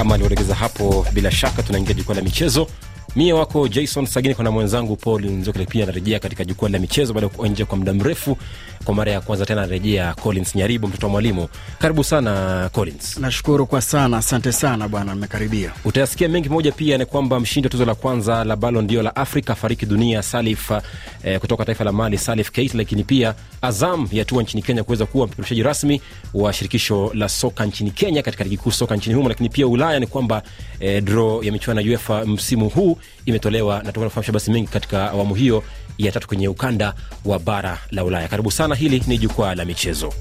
kama aliorekeza hapo, bila shaka tunaingia jukwaa la michezo. Mie wako Jason Sagini, kuna mwenzangu Paul Nzokile pia anarejea katika jukwaa la michezo baada ya kuwa nje kwa muda mrefu. Kwa mara ya kwanza tena anarejea Collins Nyaribo, mtoto wa mwalimu. Karibu sana Collins. Nashukuru kwa sana, asante sana bwana, mmekaribia. Utayasikia mengi. Moja pia ni kwamba mshindi wa tuzo la kwanza la Ballon d'Or la Afrika fariki dunia, Salif eh, kutoka taifa la Mali, Salif Keita. Lakini pia Azam yatua nchini Kenya kuweza kuwa mpeperushaji rasmi wa shirikisho la soka nchini Kenya katika ligi kuu soka nchini humo. Lakini pia Ulaya ni kwamba eh, draw ya michuano ya UEFA msimu huu imetolewa na tunafahamisha basi mengi katika awamu hiyo ya tatu kwenye ukanda wa bara la Ulaya. Karibu sana, hili ni jukwaa la michezo.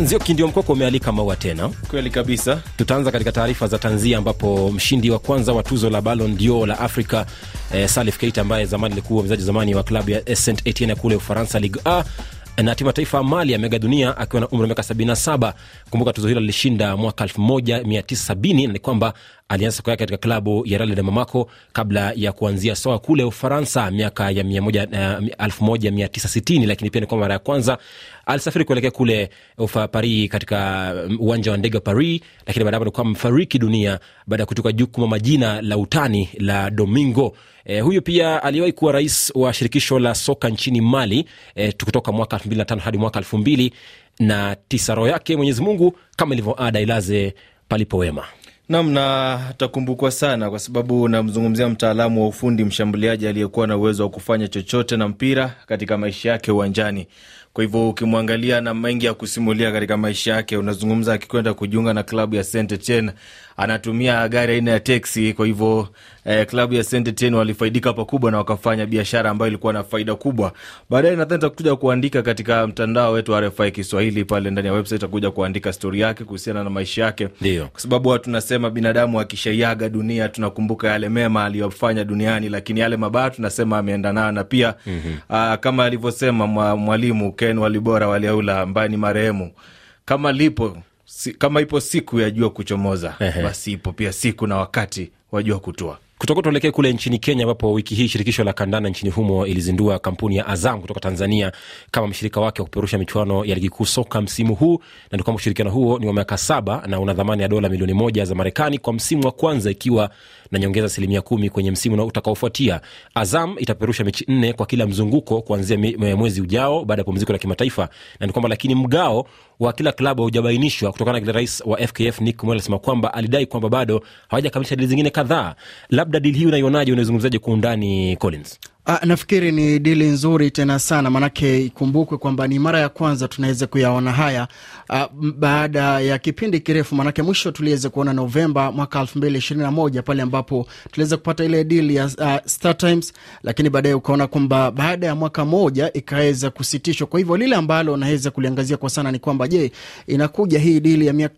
Nzioki ndio mkoko umealika maua tena. Kweli kabisa. Tutaanza katika taarifa za tanzia, ambapo mshindi wa kwanza wa tuzo la Ballon d'Or la Afrika eh, Salif Keita ambaye zamani alikuwa mchezaji zamani wa klabu ya Saint Etienne kule Ufaransa, Ligue A na timu ya taifa Mali ameaga dunia akiwa na umri wa miaka 77. Kumbuka tuzo hilo lilishinda mwaka 1970 na ni kwamba alianza siku yake katika klabu ya Rale de Bamako kabla ya kuanzia soka kule Ufaransa miaka ya 1960, lakini pia ni kwa mara ya kwanza alisafiri kuelekea kule ufa Paris katika uwanja wa ndege wa Paris, lakini baadaye alikuwa amefariki dunia baada ya kutoka jukumu majina la utani la Domingo. E, huyu pia aliwahi kuwa rais wa shirikisho la soka nchini Mali e, kutoka mwaka 2005 hadi mwaka 2009. Roho yake Mwenyezi Mungu kama ilivyo ada ilaze palipo wema. Nam, na atakumbukwa sana kwa sababu namzungumzia mtaalamu wa ufundi, mshambuliaji aliyekuwa na uwezo wa kufanya chochote na mpira katika maisha yake uwanjani. Kwa hivyo ukimwangalia na mengi ya kusimulia katika maisha yake, unazungumza akikwenda kujiunga na klabu ya Saint Etienne anatumia gari aina ya teksi. Kwa hivyo eh, klabu ya Saint Etienne walifaidika pakubwa na wakafanya biashara ambayo ilikuwa na faida kubwa. Baadaye nadhani takuja kuandika katika mtandao wetu wa RFI Kiswahili pale ndani ya website, takuja kuandika stori yake kuhusiana na maisha yake, Ndio. kwa sababu tunasema binadamu akishaiaga dunia tunakumbuka yale mema aliyofanya duniani, lakini yale mabaya tunasema ameenda nayo, na pia mm-hmm. kama alivyosema mwalimu Ken Walibora Waliaula ambaye ni marehemu, kama lipo si, kama ipo siku ya jua kuchomoza Ehe. basi ipo pia siku na wakati wa jua kutua. kutoka tuelekee kule nchini Kenya, ambapo wiki hii shirikisho la kandanda nchini humo ilizindua kampuni ya Azam kutoka Tanzania kama mshirika wake wa kupeperusha michuano ya ligi kuu soka msimu huu, na ni kwamba ushirikiano huo ni wa miaka saba na una dhamani ya dola milioni moja za Marekani kwa msimu wa kwanza, ikiwa na nyongeza asilimia kumi kwenye msimu utakaofuatia. Azam itapeperusha mechi nne kwa kila mzunguko kuanzia mwezi ujao baada ya pumziko la kimataifa, na ni kwamba lakini mgao wa kila klabu haujabainishwa kutokana na kile rais wa FKF Nick Mwele alisema kwamba alidai kwamba bado hawajakamilisha dili zingine kadhaa. Labda dili hii unaionaje, unaizungumzaje kwa undani Collins? Ah, nafikiri ni dili nzuri tena sana, maanake ikumbukwe kwamba ni mara ya kwanza tunaweza kuyaona haya ah, baada ya kipindi kirefu, manake mwisho tuliweza kuona Novemba mwaka elfu mbili ishirini na moja pale ambapo tuliweza kupata ile dili ya uh, Star Times, lakini baadaye ukaona kwamba baada ya mwaka moja ikaweza kusitishwa. Kwa hivyo lile ambalo naweza kuliangazia kwa sana ni kwamba je, inakuja hii dili ya miaka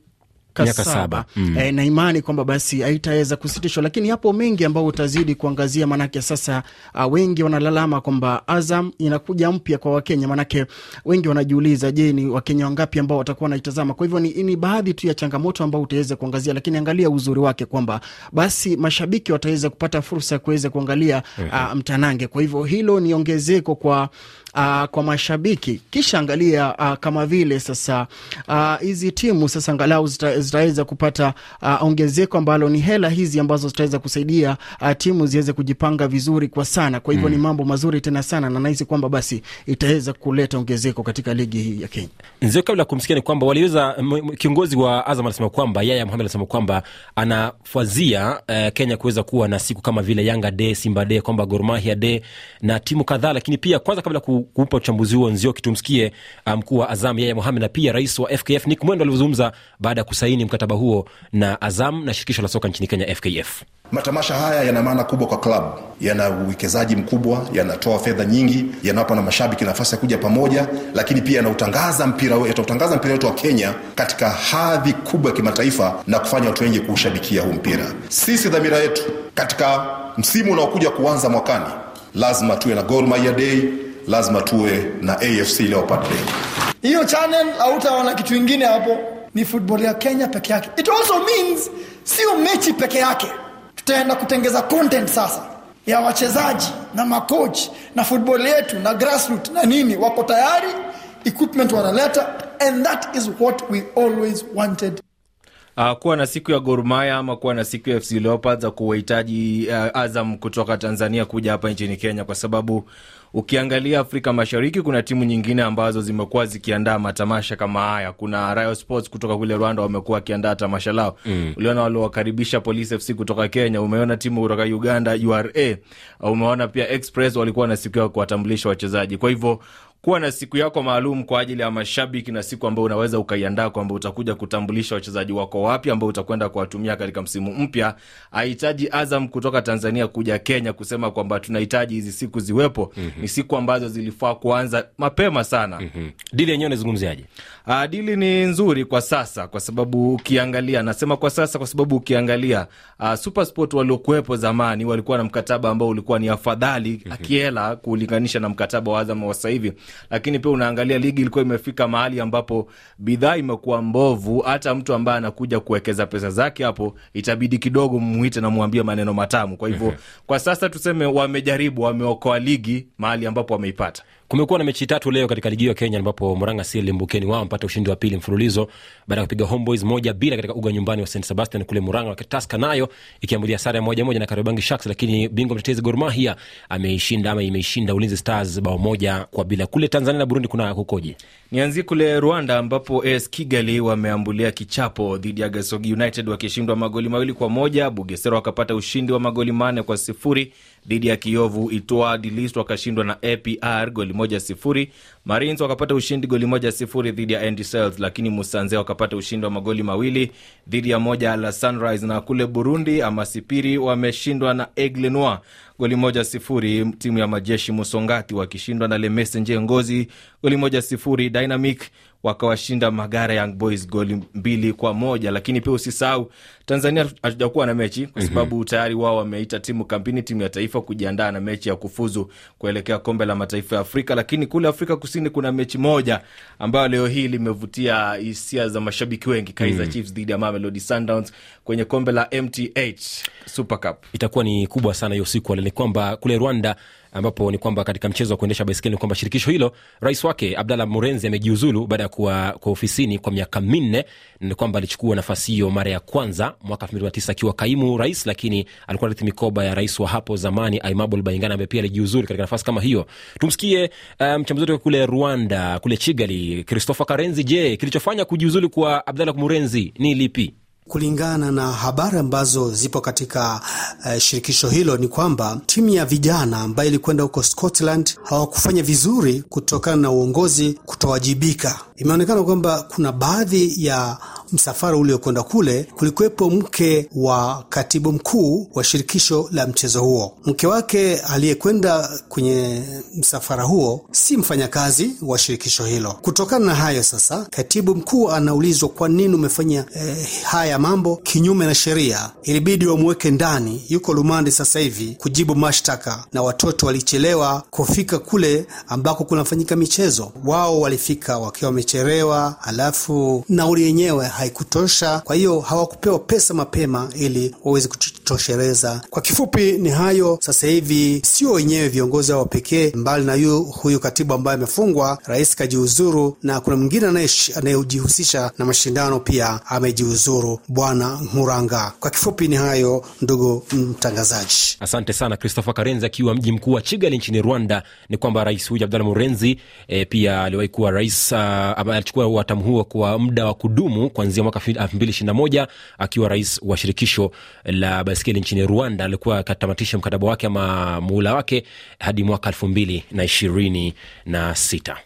Miaka saba. mm. E, na imani kwamba basi haitaweza kusitishwa, lakini yapo mengi ambayo utazidi kuangazia, maanake sasa uh, wengi wanalalama kwamba Azam inakuja mpya kwa Wakenya, maanake wengi wanajiuliza, je, ni Wakenya wangapi ambao watakuwa wanaitazama? Kwa hivyo ni, ni baadhi tu ya changamoto ambao utaweza kuangazia, lakini angalia uzuri wake kwamba basi mashabiki wataweza kupata fursa ya kuweza kuangalia uh, mtanange. Kwa hivyo hilo ni ongezeko kwa uh, kwa mashabiki. Kisha angalia uh, kama vile sasa ah, hizi uh, timu sasa angalau zita- zitaweza kupata uh, ongezeko ambalo ni hela hizi ambazo zitaweza kusaidia uh, timu ziweze kujipanga vizuri kwa sana. Kwa hivyo ni mambo mazuri tena sana, na nahisi kwamba basi itaweza kuleta ongezeko katika ligi hii ya Kenya. Nzio, kabla ya kumsikia ni kwamba waliweza kiongozi wa Azam anasema kwamba Yaya Mohamed anasema kwamba anafazia uh, Kenya kuweza kuwa na siku kama vile Yanga de Simba de kwamba Gor Mahia Day na timu kadhaa. Lakini pia kwanza, kabla ku- kuupa uchambuzi huo, Nzioki, tumsikie ah, mkuu wa Azam Yaya Mohamed na pia rais wa FKF Nick Mwendo alivyozungumza baada ya kusaini mkataba huo na Azam na shirikisho la soka nchini Kenya FKF. Matamasha haya yana maana kubwa kwa klabu, yana uwekezaji mkubwa, yanatoa fedha nyingi, yanawapa na mashabiki nafasi ya kuja pamoja, lakini pia yanautangaza mpira we- yatautangaza mpira wetu wa Kenya katika hadhi kubwa ya kimataifa na kufanya watu wengi kuushabikia huu mpira. Sisi dhamira yetu katika msimu unaokuja kuanza mwakani, lazima tuwe na Gor Mahia Day, lazima tuwe na AFC Leopard Day. hiyo channel hautaona kitu ingine hapo. Ni football ya kenya peke yake. It also means sio mechi peke yake. Tutaenda kutengeza content sasa ya wachezaji na makochi na football yetu na grassroots na nini. Wako tayari equipment wanaleta and that is what we always wanted Uh, kuwa na siku ya Gor Mahia ama kuwa na siku ya FC Leopards za kuwahitaji uh, Azam kutoka Tanzania kuja hapa nchini Kenya, kwa sababu ukiangalia Afrika Mashariki kuna timu nyingine ambazo zimekuwa zikiandaa matamasha kama haya. Kuna Rayo Sports kutoka kule Rwanda wamekuwa wakiandaa tamasha lao mm. Uliona waliwakaribisha Police FC kutoka Kenya, umeona timu kutoka Uganda URA, umeona pia Express walikuwa na siku ya kuwatambulisha wachezaji. Kwa hivyo kuwa na siku yako maalum kwa ajili ya mashabiki na siku ambayo unaweza ukaiandaa kwamba utakuja kutambulisha wachezaji wako wapya ambao utakwenda kuwatumia katika msimu mpya. Hahitaji Azam kutoka Tanzania kuja Kenya kusema kwamba tunahitaji hizi siku ziwepo. mm-hmm. Ni siku ambazo zilifaa kuanza mapema sana. mm-hmm. dili yenyewe unazungumziaje Uh, dili ni nzuri kwa sasa kwa sababu ukiangalia, nasema kwa sasa kwa sababu ukiangalia uh, Supersport waliokuwepo zamani walikuwa na mkataba ambao ulikuwa ni afadhali mm-hmm. akiela kulinganisha na mkataba wa Azam wa sasa hivi, lakini pia unaangalia ligi ilikuwa imefika mahali ambapo bidhaa imekuwa mbovu. Hata mtu ambaye anakuja kuwekeza pesa zake hapo itabidi kidogo muite na mwambie maneno matamu. Kwa hivyo kwa sasa tuseme wamejaribu, wameokoa ligi mahali ambapo wameipata. Kumekuwa na mechi tatu leo katika ligi hiyo ya kenya ambapo Murang'a seal limbukeni wao mpata ushindi wa pili mfululizo baada ya kupiga homeboys moja bila katika uga nyumbani wa st sebastian kule muranga wakati taska nayo ikiambulia sare moja moja na kariobangi sharks lakini bingwa mtetezi gormahia ameishinda ama imeishinda ulinzi stars bao moja kwa bila. Kule tanzania na burundi kuna kukoje Nianzie kule Rwanda ambapo AS Kigali wameambulia kichapo dhidi ya Gasogi United wakishindwa magoli mawili kwa moja. Bugesera wakapata ushindi wa magoli manne kwa sifuri dhidi ya Kiovu. Itoa Dilist wakashindwa na APR goli moja sifuri. Marines wakapata ushindi goli moja sifuri dhidi ya ND Cells, lakini Musanze wakapata ushindi wa magoli mawili dhidi ya moja la Sunrise. Na kule Burundi Amasipiri wameshindwa na Aigle goli moja sifuri. Timu ya majeshi Musongati wakishindwa na Le Messenger Ngozi goli moja sifuri. Dynamic wakawashinda Magara Young Boys goli mbili kwa moja. Lakini pia usisahau Tanzania hatujakuwa na mechi kwa sababu mm-hmm. tayari wao wameita timu kampini, timu ya taifa kujiandaa na mechi ya kufuzu kuelekea kombe la mataifa ya Afrika. Lakini kule Afrika Kusini kuna mechi moja ambayo leo hii limevutia hisia za mashabiki wengi, Kaizer mm. Chiefs dhidi ya Mamelodi Sundowns kwenye kombe la MTH Super Cup. itakuwa ni kubwa sana hiyo siku ni kwamba kule rwanda ambapo ni kwamba katika mchezo wa kuendesha baiskeli ni kwamba shirikisho hilo rais wake Abdalla murenzi amejiuzulu baada ya kuwa kwa ofisini kwa miaka minne ni kwamba alichukua nafasi hiyo mara ya kwanza mwaka 2009 akiwa kaimu rais lakini alikuwa rithi mikoba ya rais wa hapo zamani Aimable Bayingana ambaye pia alijiuzulu katika nafasi kama hiyo. Tumsikie mchambuzi um, wetu kule rwanda kule Kigali, christopher karenzi. Je kilichofanya kujiuzulu kwa Abdalla murenzi ni lipi Kulingana na habari ambazo zipo katika uh, shirikisho hilo ni kwamba timu ya vijana ambayo ilikwenda huko Scotland hawakufanya vizuri kutokana na uongozi kutowajibika. Imeonekana kwamba kuna baadhi ya msafara uliokwenda kule, kulikuwepo mke wa katibu mkuu wa shirikisho la mchezo huo. Mke wake aliyekwenda kwenye msafara huo si mfanyakazi wa shirikisho hilo. Kutokana na hayo sasa, katibu mkuu anaulizwa kwa nini umefanya eh, haya mambo kinyume na sheria. Ilibidi wamweke ndani, yuko lumandi sasa hivi kujibu mashtaka, na watoto walichelewa kufika kule ambako kunafanyika michezo. Wao walifika wakiwa wamechelewa, halafu nauli yenyewe haikutosha, kwa hiyo hawakupewa pesa mapema ili waweze kujitosheleza. Kwa kifupi ni hayo. Sasa hivi sio wenyewe viongozi hao pekee, mbali na yu, huyu katibu ambaye amefungwa, rais kajiuzuru, na kuna mwingine anayejihusisha na mashindano pia amejiuzuru, bwana Muranga. Kwa kifupi ni hayo, ndugu mtangazaji. asante sana christopher karenzi akiwa mji mkuu wa chigali nchini rwanda ni kwamba rais huyu abdalla murenzi e, pia aliwahi kuwa rais uh, alichukua watamu huo kwa muda wa kudumu kuanzia mwaka 221 akiwa rais wa shirikisho la baiskeli nchini rwanda. Alikuwa akatamatisha mkataba wake ama muhula wake hadi mwaka 226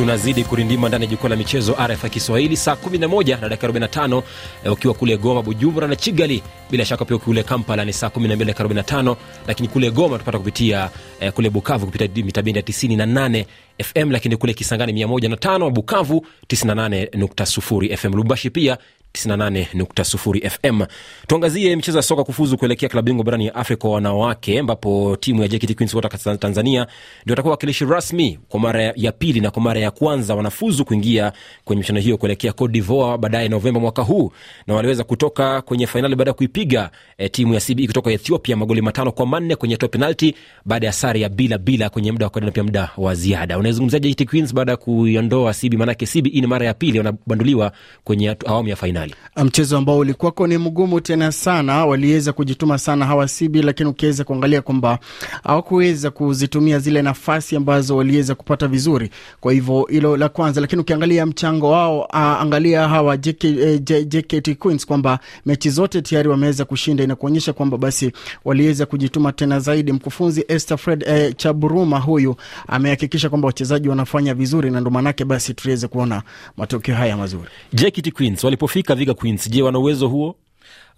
tunazidi kurindima ndani ya jukwaa la michezo rfi kiswahili saa 11 na dakika 45 eh, ukiwa kule goma bujumbura na chigali bila shaka pia kule kampala ni saa 12 dakika 45 lakini kule goma tupata kupitia eh, kule bukavu kupitia mitabendi ya 98 fm lakini kule kisangani 105 bukavu 98.0 fm lubumbashi pia 98.0 FM. Tuangazie michezo ya soka kufuzu kuelekea klabu bingwa barani ya Afrika kwa wanawake, ambapo timu ya JKT Queens kutoka Tanzania ndio watakuwa wakilishi rasmi kwa mara ya pili na kwa mara ya kwanza wanafuzu kuingia kwenye michuano hiyo kuelekea Cote d'Ivoire baadaye Novemba mwaka huu, na waliweza kutoka kwenye fainali baada ya kuipiga e, timu ya CBE kutoka Ethiopia magoli matano kwa manne kwenye hatua penalti baada ya sare ya bila bila kwenye muda wa kawaida na pia muda wa ziada. Unaizungumzia JKT Queens baada ya kuiondoa CBE, maanake CBE ni mara ya pili wanabanduliwa kwenye awamu ya fainali mchezo ambao ulikuwako ni mgumu tena sana. Waliweza kujituma sana hawa Sibi, lakini ukiweza kuangalia kwamba hawakuweza kuzitumia zile nafasi ambazo waliweza kupata vizuri. Kwa hivyo hilo la kwanza, lakini ukiangalia mchango wao, uh, angalia hawa JK, eh, JKT Queens kwamba mechi zote tayari wameweza kushinda, inakuonyesha kwamba basi waliweza kujituma tena zaidi. Mkufunzi Esther Fred eh, Chaburuma huyu amehakikisha kwamba wachezaji wanafanya vizuri, na ndo maanake basi tuweze kuona matokeo haya mazuri. JKT Queens walipofika Viga Queens, je, wana uwezo huo?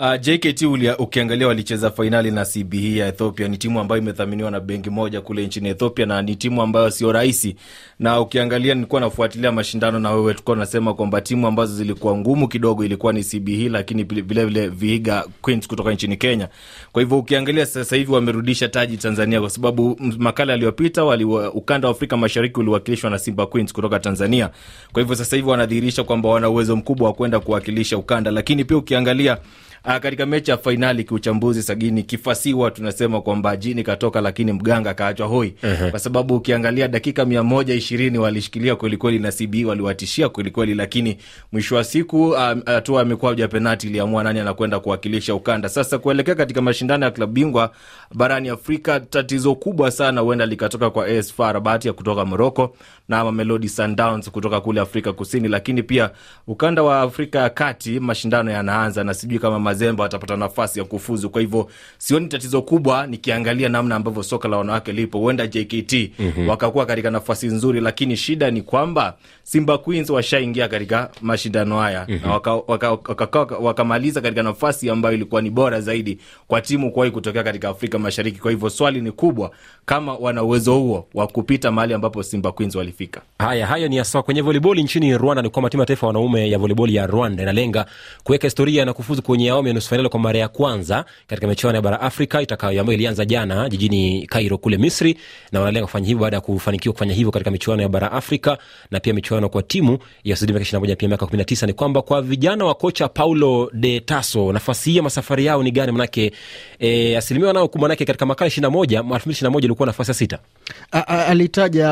Uh, JKT ulia, ukiangalia walicheza fainali na CBE ya Ethiopia. Ni timu ambayo imethaminiwa na benki moja kule nchini Ethiopia na ni timu ambayo sio rahisi, na ukiangalia, nilikuwa nafuatilia mashindano na wewe, tulikuwa tunasema kwamba timu ambazo zilikuwa ngumu kidogo ilikuwa ni CBE, lakini vilevile Vihiga Queens kutoka nchini Kenya. Kwa hivyo ukiangalia sasa hivi wamerudisha taji Tanzania, kwa sababu makala yaliyopita wali ukanda wa Afrika Mashariki uliwakilishwa na Simba Queens kutoka Tanzania. Kwa hivyo sasa hivi wanadhihirisha kwamba wana uwezo mkubwa wa kwenda kuwakilisha ukanda, lakini pia ukiangalia Uh, katika mechi ya fainali kiuchambuzi sagini kifasiwa tunasema kwamba jini katoka lakini mganga kaachwa hoi uh-huh. kwa sababu ukiangalia dakika mia moja ishirini walishikilia kwelikweli na CB waliwatishia kwelikweli, lakini mwisho wa siku hatua uh, ya mikwaju ya penati iliamua nani anakwenda kuwakilisha ukanda. Sasa kuelekea katika mashindano ya klabu bingwa barani Afrika, tatizo kubwa sana huenda likatoka kwa AS FAR Rabat ya kutoka Morocco na Mamelodi Sundowns kutoka kule Afrika Kusini, lakini pia ukanda wa Afrika ya Kati mashindano yanaanza na sijui kama Mazembe watapata nafasi ya kufuzu. Kwa hivyo sioni tatizo kubwa, nikiangalia namna ambavyo soka la wanawake lipo, huenda JKT mm-hmm. wakakuwa katika nafasi nzuri, lakini shida ni kwamba Simba Queens washaingia katika mashindano haya mm-hmm. na wakamaliza waka, waka, waka, waka katika nafasi ambayo ilikuwa ni bora zaidi kwa timu kuwahi kutokea katika Afrika Mashariki. Kwa hivyo swali ni kubwa kama wana uwezo huo wa kupita mahali ambapo Simba Queens walifika. Haya, hayo ni sawa. Kwenye voliboli nchini Rwanda ni kwamba timu ya taifa wanaume ya voliboli ya Rwanda inalenga kuweka historia na kufuzu kwenye awamu ya nusu fainali kwa mara ya kwanza katika michuano ya bara Afrika itakayo ambayo ilianza jana jijini Cairo kule Misri, na wanalenga kufanya hivyo baada ya kufanikiwa kufanya hivyo katika michuano ya bara Afrika na pia michuano kwa timu ya wazidi miaka 21 pia miaka 19. Ni kwamba kwa vijana wa kocha Paulo de Tasso, nafasi hii ya masafari yao ni gani? Manake e, asilimia wanaokumbwa nake katika makala 21 2021 ilikuwa nafasi ya sita. Alitaja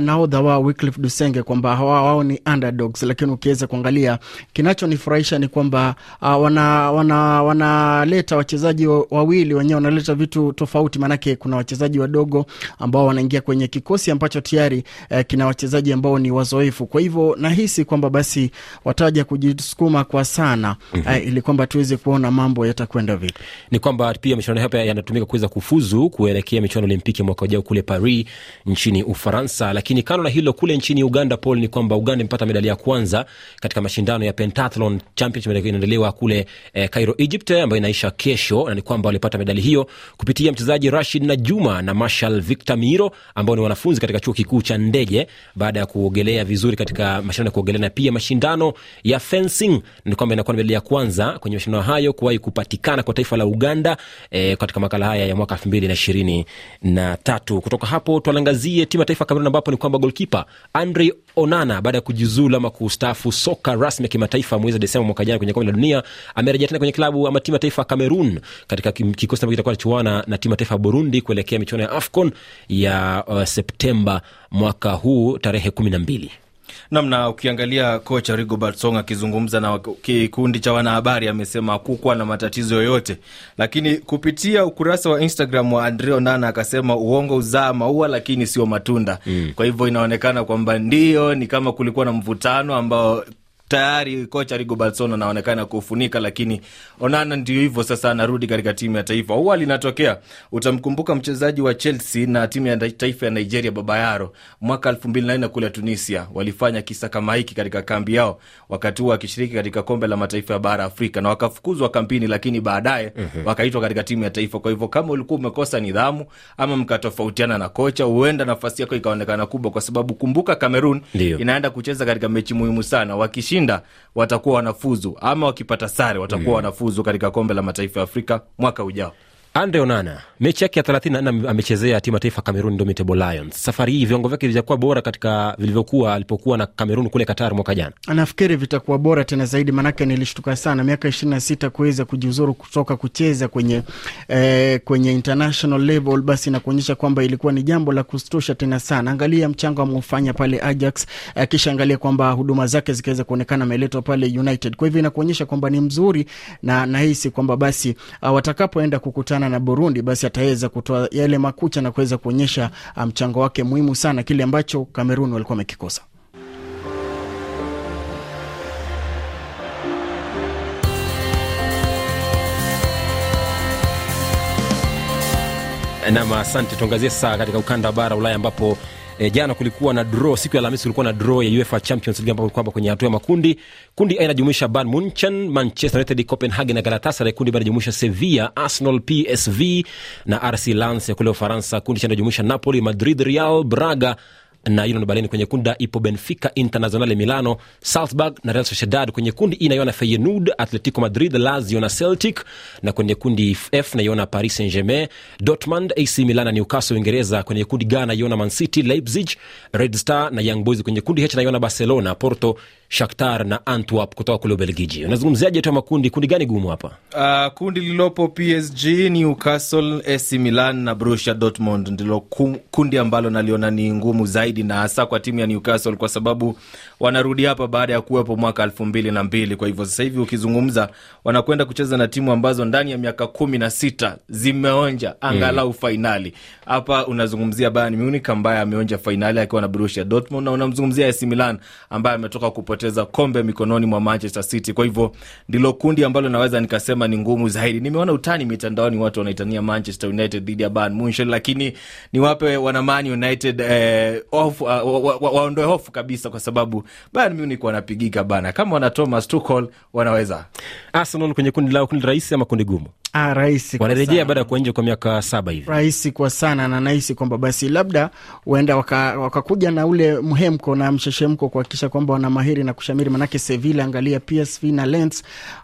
nahodha wao Wycliffe Dusenge kwamba wao ni underdogs, lakini ukiweza kuangalia kinachonifurahisha ni kwamba wana wanaleta wana wachezaji wawili wenyewe wanaleta vitu tofauti, maanake kuna wachezaji wadogo ambao wanaingia kwenye kikosi ambacho tayari eh, kina wachezaji ambao ni wazoefu. Kwa hivyo nahisi kwamba basi wataja kujisukuma kwa sana mm-hmm. eh, ili kwamba tuweze kuona mambo yatakwenda vipi. Ni kwamba pia michuano hapa yanatumika kuweza kufuzu kuelekea michuano Olimpiki mwaka ujao kule Paris nchini Ufaransa. Lakini kando na hilo, kule nchini Uganda, Paul, ni kwamba Uganda imepata medali ya kwanza katika mashindano ya Pentathlon Championship inaendelewa kule eh, Cairo, Egypt, ambayo inaisha kesho, na ni kwamba walipata medali hiyo kupitia mchezaji Rashid Najuma na Marshal Victor Miro ambao ni wanafunzi katika chuo kikuu cha ndege, baada ya kuogelea vizuri katika mashindano ya kuogelea na pia mashindano ya fencing. Ni kwamba inakuwa medali ya kwanza kwenye mashindano hayo kuwahi kupatikana kwa taifa la Uganda eh, katika makala haya ya mwaka elfu mbili na ishirini na tatu. Kutoka hapo tuangazie timu ya taifa Kamerun, ambapo ni kwamba golkipa Andre Onana baada ya kujiuzulu ama kustaafu soka rasmi ya kimataifa mwezi Desemba mwaka jana kwenye kombe la dunia amerejea tena kwenye klabu ama timu ya taifa Cameroon katika kikosi ambacho kitakuwa nachuana na timu ya taifa Burundi kuelekea michuano ya AFCON ya uh, Septemba mwaka huu tarehe kumi na mbili namna ukiangalia kocha Rigobert Song akizungumza na kikundi cha wanahabari amesema hakukuwa na matatizo yoyote, lakini kupitia ukurasa wa Instagram wa Andre Onana akasema uongo uzaa maua lakini sio matunda mm. Kwa hivyo inaonekana kwamba ndio ni kama kulikuwa na mvutano ambao tayari kocha Rigobertson anaonekana kufunika, lakini Onana ndio hivyo sasa, anarudi katika timu ya taifa. Huwa linatokea, utamkumbuka mchezaji wa Chelsea na timu ya taifa ya Nigeria, Babayaro, mwaka elfu mbili na nne kule Tunisia, walifanya kisa kama hiki katika kambi yao, wakati huo wakishiriki katika kombe la mataifa ya bara Afrika, na wakafukuzwa kampini, lakini baadaye mm-hmm. wakaitwa katika timu ya taifa. Kwa hivyo kama ulikuwa umekosa nidhamu ama mkatofautiana na kocha, huenda nafasi yako ikaonekana kubwa, kwa sababu kumbuka, Cameroon inaenda kucheza katika mechi muhimu sana, wakishinda wakishinda watakuwa wanafuzu ama wakipata sare watakuwa mm. wanafuzu katika kombe la mataifa ya Afrika mwaka ujao. Andre Onana mechi yake ya 34 amechezea timu ya taifa Cameroon Indomitable Lions. Safari hii viwango vyake vijakuwa bora katika vilivyokuwa alipokuwa na Cameroon kule Qatar mwaka jana. nafikiri vitakuwa bora tena zaidi, manake nilishtuka sana miaka ishirini na sita kuweza kujiuzuru kutoka kucheza kwenye eh, kwenye international level, basi na kuonyesha kwamba ilikuwa ni jambo la kustusha tena sana. Angalia mchango ameufanya pale Ajax, eh, kisha angalia kwamba huduma zake zikaweza kuonekana ameletwa pale United. Kwa hivyo inakuonyesha kwamba ni mzuri, na nahisi kwamba basi uh, watakapoenda kukutana na Burundi, basi ataweza kutoa yale makucha na kuweza kuonyesha uh, mchango wake muhimu sana, kile ambacho Kamerun walikuwa wamekikosa. Nam, asante. Tuangazie sasa katika ukanda wa bara Ulaya ambapo E, jana kulikuwa na draw, siku ya Alhamisi kulikuwa na draw ya UEFA Champions League ambapo kwamba kwenye hatua ya makundi, kundi A inajumuisha Bayern Munchen, Manchester United, Copenhagen na Galatasaray. Kundi B inajumuisha Sevilla, Arsenal, PSV na RC Lens ya kule Ufaransa. Kundi C inajumuisha Napoli, Madrid, Real, Braga na Union Berlin. Kwenye kundi da ipo Benfica, Internazionale Milano, Salzburg na Real Sociedad. Kwenye kundi E naiona Feyenoord, Atletico Madrid, Lazio na Celtic, na kwenye kundi F naiona Paris Saint Germain, Dortmund, AC Milan na Newcastle Uingereza. Kwenye kundi G naiona Man City, Leipzig, Red Star na Young Boys. Kwenye kundi H naiona Barcelona, Porto, Shakhtar na Antwerp kutoka kule Ubelgiji. Unazungumziaje tu makundi? Kundi gani gumu hapa? Uh, kundi lililopo PSG, Newcastle, AC Milan na Borussia Dortmund ndilo kundi ambalo naliona ni ngumu zaidi, na hasa kwa timu ya Newcastle kwa sababu wanarudi hapa baada ya kuwepo mwaka elfu mbili na mbili. Kwa hivyo sasa hivi ukizungumza, wanakwenda kucheza na timu ambazo ndani ya miaka kumi na sita zimeonja angalau mm. fainali. Hapa unazungumzia Bayern Munich ambaye ameonja fainali akiwa na Borussia Dortmund, na unamzungumzia AC Milan ambaye ametoka kupoteza kombe mikononi mwa Manchester City. Kwa hivyo ndilo kundi ambalo naweza nikasema ni ngumu zaidi. Nimeona utani mitandaoni, watu wanaitania Manchester United dhidi ya Bayern Munich, lakini niwape wana Man United eh, off, uh, wa, wa, wa, waondoe hofu kabisa, kwa sababu Bayern Munich wanapigika bana. Kama wana Thomas Tuchel wanaweza Arsenal kwenye kundi lao, kundi rahisi ama kundi gumu? Ah, rahisi Wanarejea baada ya kuwa nje kwa miaka saba hivi. rahisi kwa sana na nahisi kwamba basi labda huenda waka- na ule mhemko na msheshemko kuhakikisha kwamba wana mahiri na kushamiri, manake Sevilla, angalia PSV na Lens,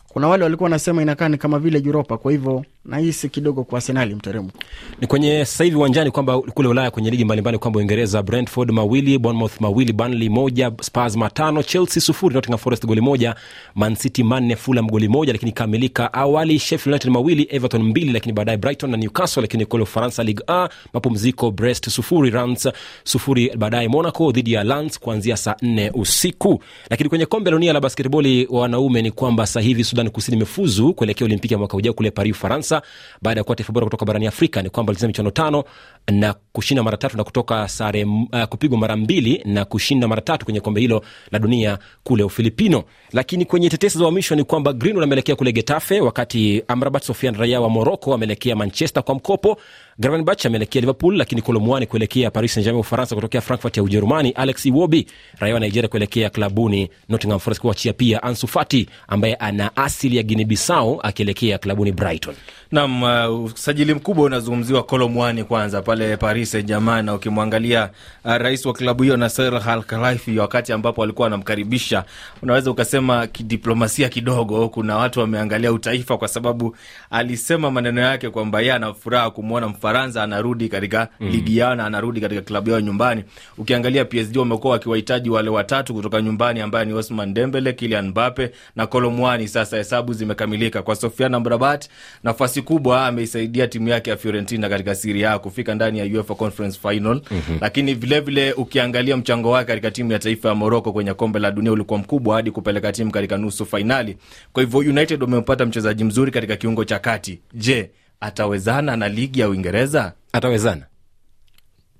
kuna wale walikuwa wanasema inakaa ni kama vile Uropa, Kwa hivyo nahisi kidogo kwa Arsenali mteremko. ni kwenye sasa uwanjani kwamba kule Ulaya kwenye ligi mbalimbali kwamba Uingereza Brentford mawili, Bournemouth mawili, Burnley moja, Spurs matano, Chelsea sufuri, Nottingham Forest goli moja, Man manne, Fulham goli moja, lakini kamilika awali Sheffield United mawili, Everton mbili, lakini baadaye Brighton na Newcastle. Lakini kule Ufaransa Ligue A mapumziko, Brest sufuri, Reims sufuri, baadaye Monaco dhidi ya Lens kuanzia saa nne usiku. Lakini kwenye kombe la dunia la basketboli wanaume ni kwamba sasa Sudan Kusini imefuzu kuelekea Olimpiki ya mwaka ujao kule Paris, Ufaransa, baada ya kuwa taifa bora kutoka barani Afrika. Ni kwamba alicheza michuano tano na kushinda mara tatu na kutoka sare uh, kupigwa mara mbili na kushinda mara tatu kwenye kombe hilo la dunia kule Ufilipino. Lakini kwenye tetesi za uhamisho ni kwamba Greenwood ameelekea kule Getafe, wakati Amrabat Sofian raia wa Morocco ameelekea Manchester kwa mkopo. Gravenberch ameelekea Liverpool, lakini Kolomwani kuelekea Paris Saint Germain Ufaransa kutokea Frankfurt ya Ujerumani. Alex Iwobi raia wa Nigeria kuelekea klabuni Nottingham Forest, kuachia pia Ansu Fati ambaye ana asili ya Guinea Bissau akielekea klabuni Brighton. Nam uh, usajili mkubwa unazungumziwa Kolomwani kwanza pale Paris Saint Germain, na ukimwangalia uh, rais wa klabu hiyo Nasser Al Khelaifi, wakati ambapo alikuwa anamkaribisha, unaweza ukasema kidiplomasia kidogo, kuna watu wameangalia utaifa, kwa sababu alisema maneno yake kwamba yeye ana kumwona Mfaransa anarudi katika mm. ligi yao na anarudi katika klabu yao nyumbani. Ukiangalia PSG wamekuwa wakiwahitaji wale watatu kutoka nyumbani, ambaye ni Osman Dembele, Kylian Mbappe na Kolomwani. Sasa hesabu zimekamilika kwa Sofiane Amrabat, nafasi kubwa ameisaidia timu yake ya Fiorentina katika Serie A kufika ndani ya UEFA Conference Final. mm-hmm. Lakini vilevile vile ukiangalia mchango wake katika timu ya taifa ya Morocco kwenye kombe la dunia ulikuwa mkubwa hadi kupeleka timu katika nusu fainali. Kwa hivyo United wamempata mchezaji mzuri katika kiungo cha kati. Je, atawezana na ligi ya Uingereza? Atawezana?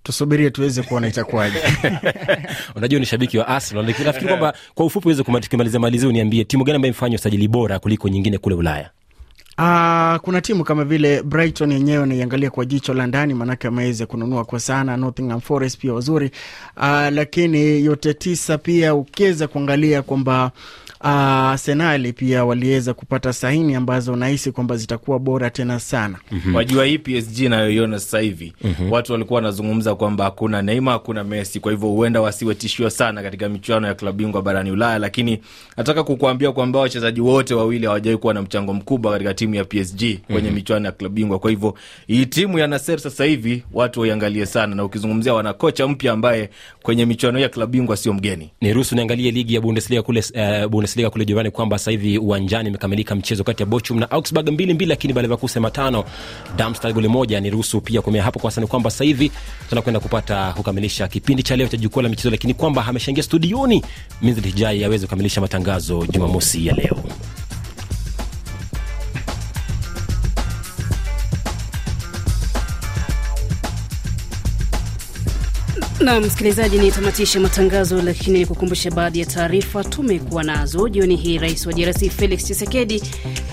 Tusubirie tuweze kuona itakuwaje. Unajua ni shabiki wa Arsenal, nafikiri kwamba kwa ufupi uweze kumalizia malizia, uniambie timu gani ambayo imefanya usajili bora kuliko nyingine kule Ulaya? Uh, kuna timu kama vile Brighton yenyewe naiangalia kwa jicho la ndani, maanake ameweza kununua kwa sana. Nottingham Forest pia wazuri, uh, lakini yote tisa pia ukiweza kuangalia kwamba Arsenali pia waliweza kupata saini ambazo nahisi kwamba zitakuwa bora tena sana. mm-hmm. wajua hii PSG nayoiona sasa hivi mm-hmm. watu walikuwa wanazungumza kwamba hakuna Neymar, hakuna Messi, kwa hivyo huenda wasiwe tishio sana katika michuano ya klabu bingwa barani Ulaya, lakini nataka kukuambia kwamba wachezaji wote wawili hawajawahi kuwa na mchango mkubwa katika timu ya PSG kwenye mm-hmm. michuano ya klabu bingwa. Kwa hivyo hii timu ya Nasser sasa hivi watu waiangalie sana, na ukizungumzia wana kocha mpya ambaye kwenye michuano ya klabu bingwa sio mgeni. niruhusu niangalie ligi ya bundesliga kule, uh, bundesliga kule jirani kwamba sasa hivi uwanjani imekamilika mchezo kati ya bochum na augsburg mbili mbili lakini Bayer Leverkusen matano Darmstadt goli moja niruhusu pia kumea hapo kwa sasa. Ni kwamba sasa hivi tunakwenda kupata kukamilisha kipindi cha leo cha jukwaa la michezo lakini kwamba ameshaingia studioni Minzil Hijai aweze kukamilisha matangazo jumamosi ya leo na msikilizaji, ni tamatisha matangazo, lakini kukumbusha baadhi ya taarifa tumekuwa nazo jioni hii. Rais wa DRC Felix Tshisekedi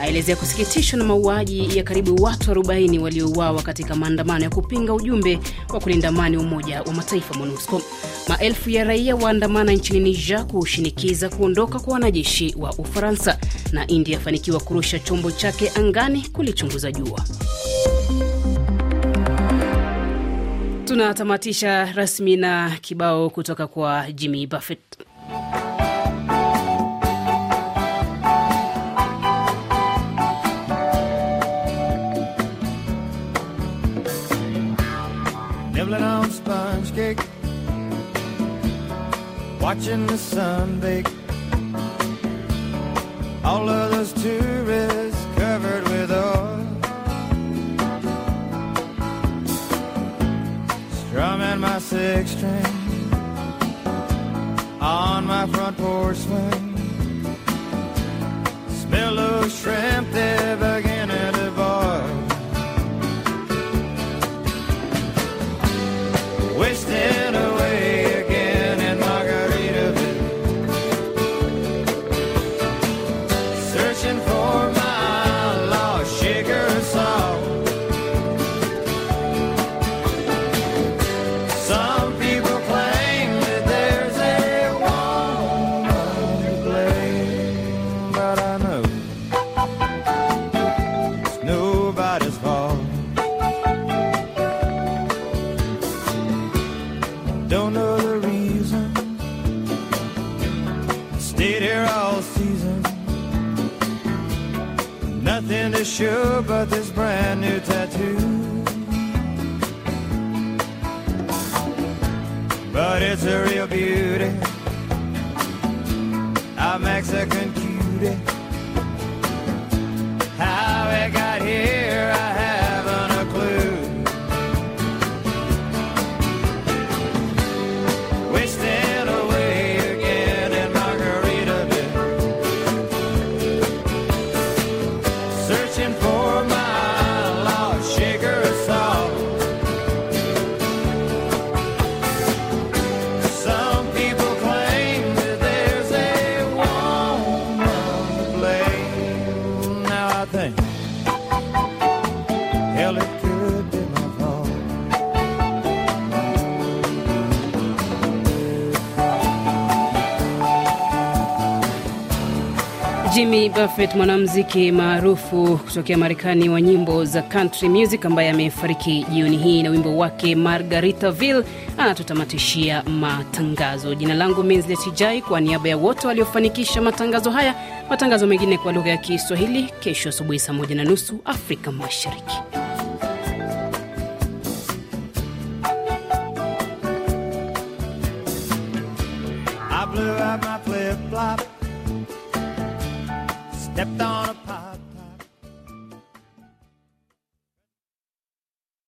aelezea kusikitishwa na mauaji ya karibu watu 40 waliouawa katika maandamano ya kupinga ujumbe wa kulinda amani Umoja wa Mataifa MONUSCO. Maelfu ya raia waandamana nchini Niger kushinikiza kuondoka kwa wanajeshi wa Ufaransa, na India afanikiwa kurusha chombo chake angani kulichunguza jua. Tunatamatisha rasmi na kibao kutoka kwa Jimmy Buffett. Nibbling on sponge cake, watching the sun bake. All of those tourists covered with oil. Strumming my six string on my front porch swing. Smell those shrimp, they're it's a real beauty. A Mexican cutie. Jimmy Buffett, mwanamuziki maarufu kutokea Marekani wa nyimbo za country music, ambaye amefariki jioni hii na wimbo wake Margaritaville, anatutamatishia matangazo. Jina langu Minslet Jai, kwa niaba ya wote waliofanikisha matangazo haya. Matangazo mengine kwa lugha ya Kiswahili kesho asubuhi saa moja na nusu Afrika Mashariki. Flip flop, stepped on a pie.